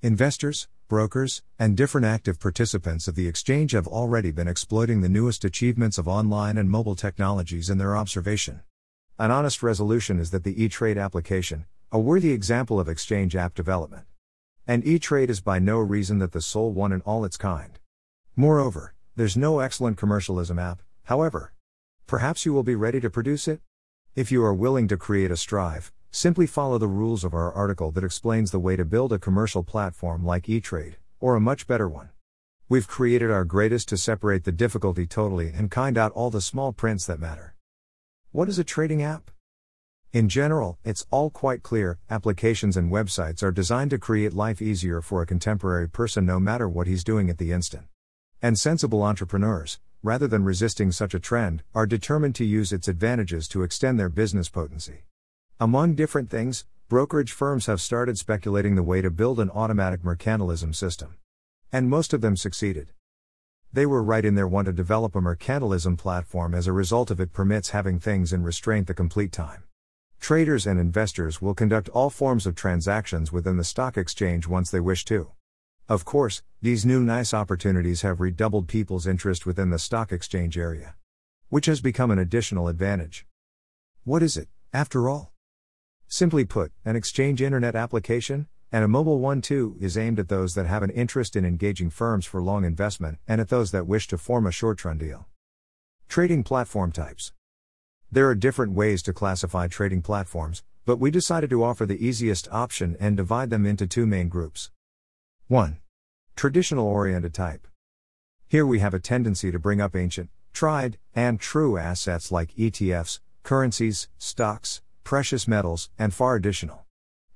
Investors, brokers, and different active participants of the exchange have already been exploiting the newest achievements of online and mobile technologies in their observation. An honest resolution is that the e trade application, a worthy example of exchange app development. And e trade is by no reason that the sole one in all its kind. Moreover, there's no excellent commercialism app, however. Perhaps you will be ready to produce it? If you are willing to create a strive, simply follow the rules of our article that explains the way to build a commercial platform like eTrade, or a much better one. We've created our greatest to separate the difficulty totally and kind out all the small prints that matter. What is a trading app? In general, it's all quite clear applications and websites are designed to create life easier for a contemporary person no matter what he's doing at the instant. And sensible entrepreneurs, rather than resisting such a trend, are determined to use its advantages to extend their business potency. Among different things, brokerage firms have started speculating the way to build an automatic mercantilism system. And most of them succeeded. They were right in their want to develop a mercantilism platform as a result of it permits having things in restraint the complete time. Traders and investors will conduct all forms of transactions within the stock exchange once they wish to. Of course, these new nice opportunities have redoubled people's interest within the stock exchange area. Which has become an additional advantage. What is it, after all? Simply put, an exchange internet application, and a mobile one too, is aimed at those that have an interest in engaging firms for long investment and at those that wish to form a short run deal. Trading platform types. There are different ways to classify trading platforms, but we decided to offer the easiest option and divide them into two main groups. 1. Traditional oriented type. Here we have a tendency to bring up ancient, tried, and true assets like ETFs, currencies, stocks, precious metals, and far additional.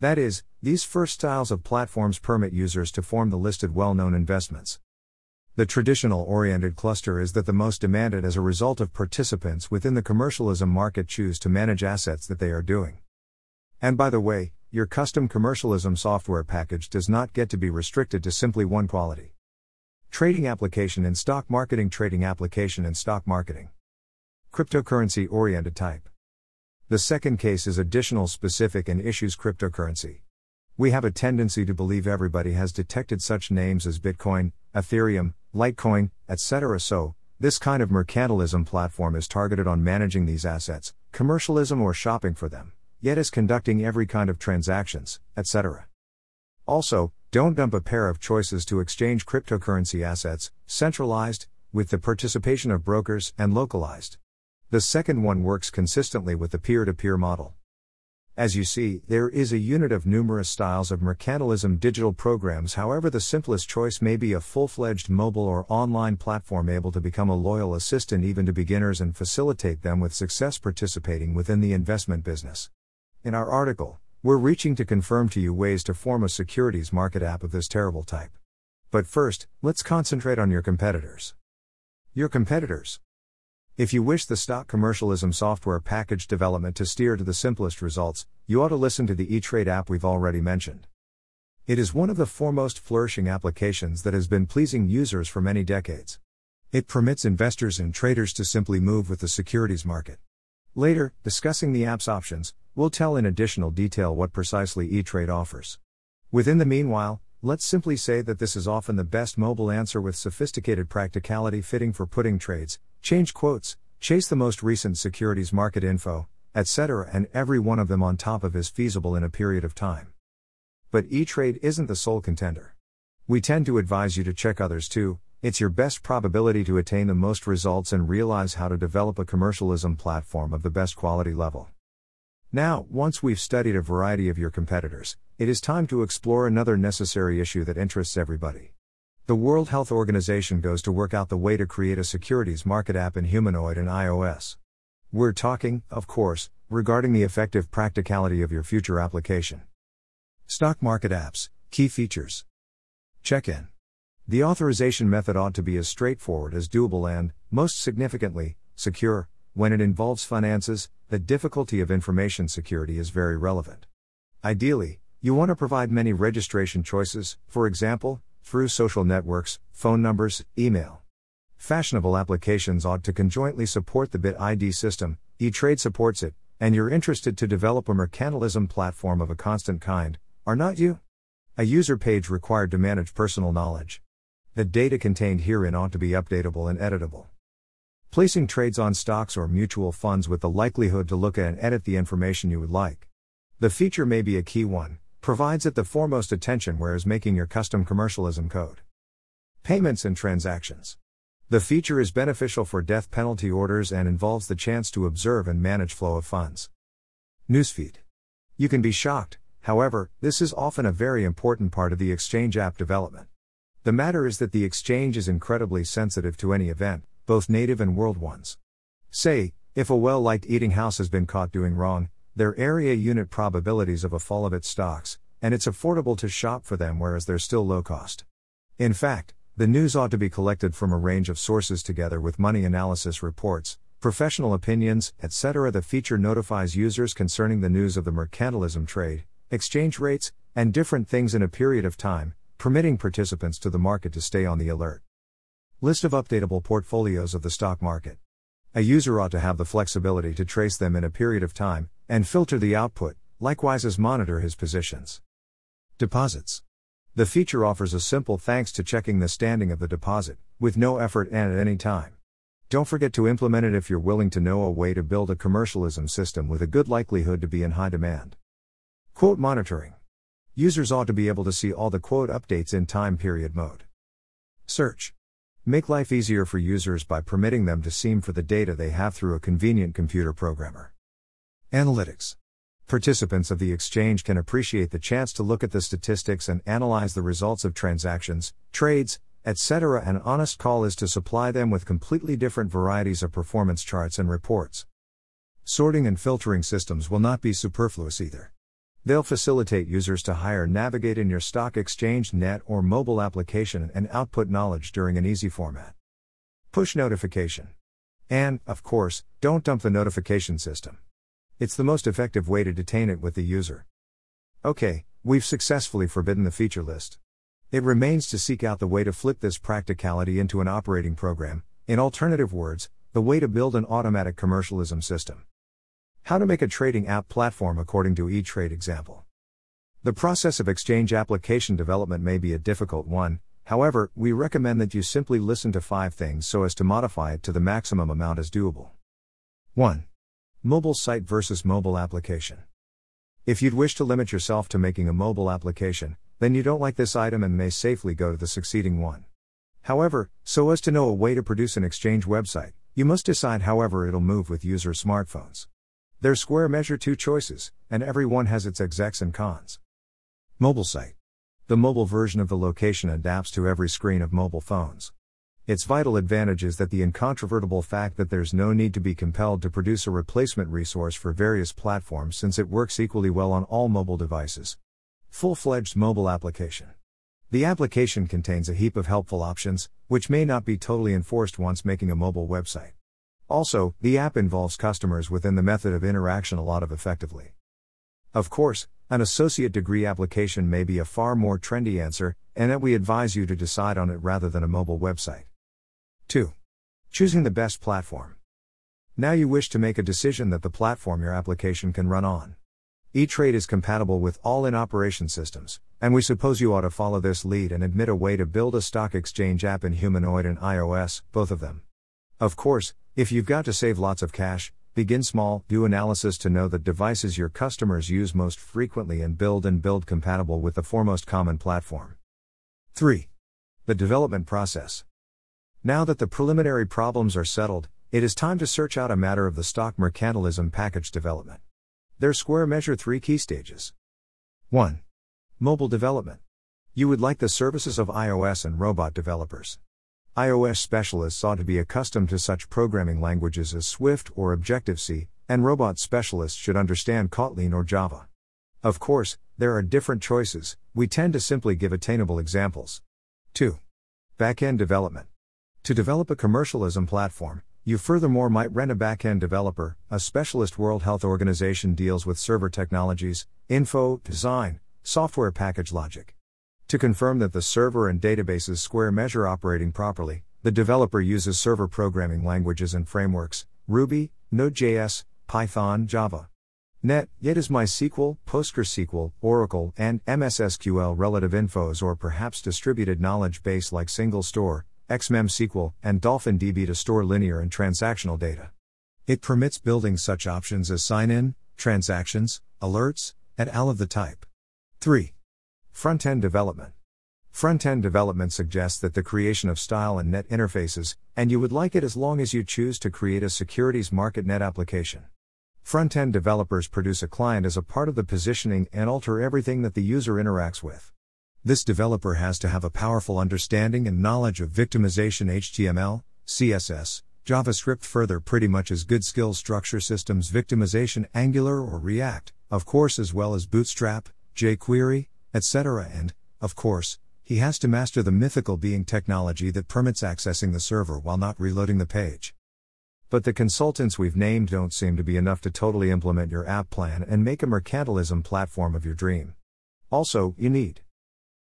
That is, these first styles of platforms permit users to form the listed well known investments. The traditional oriented cluster is that the most demanded as a result of participants within the commercialism market choose to manage assets that they are doing. And by the way, your custom commercialism software package does not get to be restricted to simply one quality. Trading application in stock marketing, trading application in stock marketing. Cryptocurrency oriented type. The second case is additional specific and issues cryptocurrency. We have a tendency to believe everybody has detected such names as Bitcoin, Ethereum, Litecoin, etc. So, this kind of mercantilism platform is targeted on managing these assets, commercialism or shopping for them yet is conducting every kind of transactions, etc. Also, don't dump a pair of choices to exchange cryptocurrency assets, centralized, with the participation of brokers, and localized. The second one works consistently with the peer to peer model. As you see, there is a unit of numerous styles of mercantilism digital programs. However, the simplest choice may be a full fledged mobile or online platform able to become a loyal assistant even to beginners and facilitate them with success participating within the investment business. In our article, we're reaching to confirm to you ways to form a securities market app of this terrible type. But first, let's concentrate on your competitors. Your competitors. If you wish the stock commercialism software package development to steer to the simplest results, you ought to listen to the eTrade app we've already mentioned. It is one of the foremost flourishing applications that has been pleasing users for many decades. It permits investors and traders to simply move with the securities market. Later, discussing the app's options, we'll tell in additional detail what precisely eTrade offers. Within the meanwhile, let's simply say that this is often the best mobile answer with sophisticated practicality fitting for putting trades, change quotes, chase the most recent securities market info, etc., and every one of them on top of is feasible in a period of time. But eTrade isn't the sole contender. We tend to advise you to check others too, it's your best probability to attain the most results and realize how to develop a commercialism platform of the best quality level. Now, once we've studied a variety of your competitors, it is time to explore another necessary issue that interests everybody. The World Health Organization goes to work out the way to create a securities market app in humanoid and iOS. We're talking, of course, regarding the effective practicality of your future application. Stock market apps, key features. Check in. The authorization method ought to be as straightforward as doable and, most significantly, secure. When it involves finances, the difficulty of information security is very relevant. Ideally, you want to provide many registration choices, for example, through social networks, phone numbers, email. Fashionable applications ought to conjointly support the BitID system, eTrade supports it, and you're interested to develop a mercantilism platform of a constant kind, are not you? A user page required to manage personal knowledge. The data contained herein ought to be updatable and editable. Placing trades on stocks or mutual funds with the likelihood to look at and edit the information you would like. The feature may be a key one, provides it the foremost attention whereas making your custom commercialism code. Payments and transactions. The feature is beneficial for death penalty orders and involves the chance to observe and manage flow of funds. Newsfeed. You can be shocked, however, this is often a very important part of the Exchange app development. The matter is that the Exchange is incredibly sensitive to any event, both native and world ones. Say, if a well liked eating house has been caught doing wrong, their area unit probabilities of a fall of its stocks, and it's affordable to shop for them whereas they're still low cost. In fact, the news ought to be collected from a range of sources together with money analysis reports, professional opinions, etc. The feature notifies users concerning the news of the mercantilism trade, exchange rates, and different things in a period of time, permitting participants to the market to stay on the alert. List of updatable portfolios of the stock market. A user ought to have the flexibility to trace them in a period of time and filter the output, likewise as monitor his positions. Deposits. The feature offers a simple thanks to checking the standing of the deposit, with no effort and at any time. Don't forget to implement it if you're willing to know a way to build a commercialism system with a good likelihood to be in high demand. Quote monitoring. Users ought to be able to see all the quote updates in time period mode. Search. Make life easier for users by permitting them to seam for the data they have through a convenient computer programmer. Analytics. Participants of the exchange can appreciate the chance to look at the statistics and analyze the results of transactions, trades, etc. An honest call is to supply them with completely different varieties of performance charts and reports. Sorting and filtering systems will not be superfluous either. They'll facilitate users to hire navigate in your stock exchange net or mobile application and output knowledge during an easy format. Push notification. And, of course, don't dump the notification system. It's the most effective way to detain it with the user. Okay, we've successfully forbidden the feature list. It remains to seek out the way to flip this practicality into an operating program, in alternative words, the way to build an automatic commercialism system. How to make a trading app platform according to E-Trade example. The process of exchange application development may be a difficult one, however, we recommend that you simply listen to five things so as to modify it to the maximum amount as doable. 1. Mobile site versus mobile application. If you'd wish to limit yourself to making a mobile application, then you don't like this item and may safely go to the succeeding one. However, so as to know a way to produce an exchange website, you must decide however it'll move with user smartphones. Their square measure two choices, and every one has its execs and cons. Mobile site. The mobile version of the location adapts to every screen of mobile phones. Its vital advantage is that the incontrovertible fact that there's no need to be compelled to produce a replacement resource for various platforms since it works equally well on all mobile devices. Full fledged mobile application. The application contains a heap of helpful options, which may not be totally enforced once making a mobile website. Also, the app involves customers within the method of interaction a lot of effectively. Of course, an associate degree application may be a far more trendy answer, and that we advise you to decide on it rather than a mobile website. 2. Choosing the best platform. Now you wish to make a decision that the platform your application can run on. E-Trade is compatible with all in operation systems, and we suppose you ought to follow this lead and admit a way to build a stock exchange app in Humanoid and iOS, both of them. Of course, if you've got to save lots of cash, begin small, do analysis to know the devices your customers use most frequently and build and build compatible with the foremost common platform. 3. The development process. Now that the preliminary problems are settled, it is time to search out a matter of the stock mercantilism package development. There's square measure three key stages. 1. Mobile development. You would like the services of iOS and robot developers iOS specialists ought to be accustomed to such programming languages as Swift or Objective C, and robot specialists should understand Kotlin or Java. Of course, there are different choices, we tend to simply give attainable examples. 2. Backend development. To develop a commercialism platform, you furthermore might rent a backend developer, a specialist World Health Organization deals with server technologies, info, design, software package logic. To confirm that the server and databases square measure operating properly, the developer uses server programming languages and frameworks Ruby, Node.js, Python, Java. Net, yet is MySQL, PostgreSQL, Oracle, and MSSQL relative infos or perhaps distributed knowledge base like SingleStore, XMEM SQL, and DolphinDB to store linear and transactional data. It permits building such options as sign in, transactions, alerts, et al. of the type. 3. Front end development. Front end development suggests that the creation of style and net interfaces, and you would like it as long as you choose to create a securities market net application. Front end developers produce a client as a part of the positioning and alter everything that the user interacts with. This developer has to have a powerful understanding and knowledge of victimization HTML, CSS, JavaScript further pretty much as good skills structure systems victimization Angular or React, of course as well as Bootstrap, jQuery, etc. and, of course, he has to master the mythical being technology that permits accessing the server while not reloading the page. But the consultants we've named don't seem to be enough to totally implement your app plan and make a mercantilism platform of your dream. Also, you need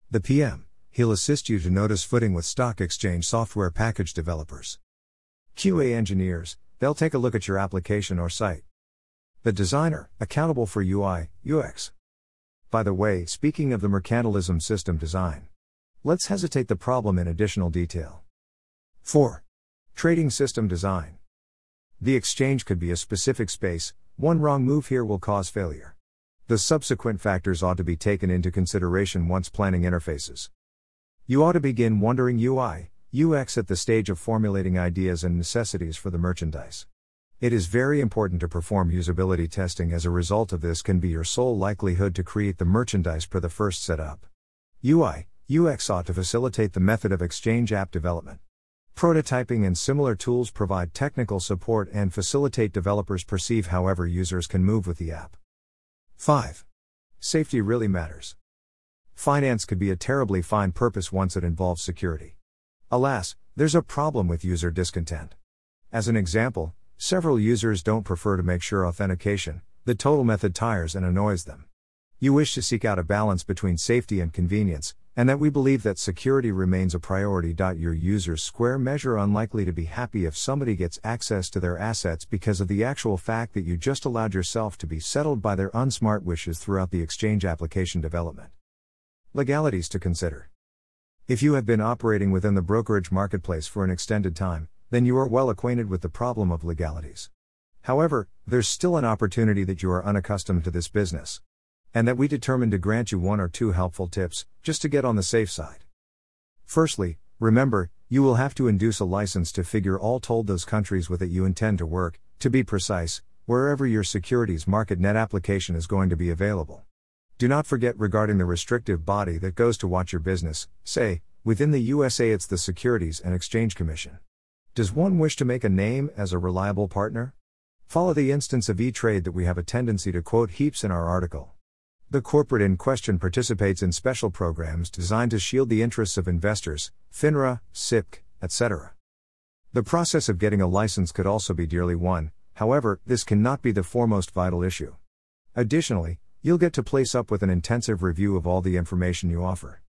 the PM. He'll assist you to notice footing with stock exchange software package developers. QA engineers, they'll take a look at your application or site. The designer, accountable for UI, UX. By the way, speaking of the mercantilism system design, Let's hesitate the problem in additional detail. 4. Trading system design. The exchange could be a specific space, one wrong move here will cause failure. The subsequent factors ought to be taken into consideration once planning interfaces. You ought to begin wondering UI, UX at the stage of formulating ideas and necessities for the merchandise. It is very important to perform usability testing as a result of this can be your sole likelihood to create the merchandise per the first setup. UI, UX ought to facilitate the method of exchange app development. Prototyping and similar tools provide technical support and facilitate developers perceive however users can move with the app. 5. Safety really matters. Finance could be a terribly fine purpose once it involves security. Alas, there's a problem with user discontent. As an example, several users don't prefer to make sure authentication, the total method tires and annoys them. You wish to seek out a balance between safety and convenience, and that we believe that security remains a priority. Your users square measure unlikely to be happy if somebody gets access to their assets because of the actual fact that you just allowed yourself to be settled by their unsmart wishes throughout the exchange application development. Legalities to consider. If you have been operating within the brokerage marketplace for an extended time, then you are well acquainted with the problem of legalities. However, there's still an opportunity that you are unaccustomed to this business and that we determined to grant you one or two helpful tips, just to get on the safe side. Firstly, remember, you will have to induce a license to figure all told those countries with it you intend to work, to be precise, wherever your securities market net application is going to be available. Do not forget regarding the restrictive body that goes to watch your business, say, within the USA it's the Securities and Exchange Commission. Does one wish to make a name as a reliable partner? Follow the instance of E Trade that we have a tendency to quote heaps in our article. The corporate in question participates in special programs designed to shield the interests of investors, FINRA, SIPC, etc. The process of getting a license could also be dearly won, however, this cannot be the foremost vital issue. Additionally, you'll get to place up with an intensive review of all the information you offer.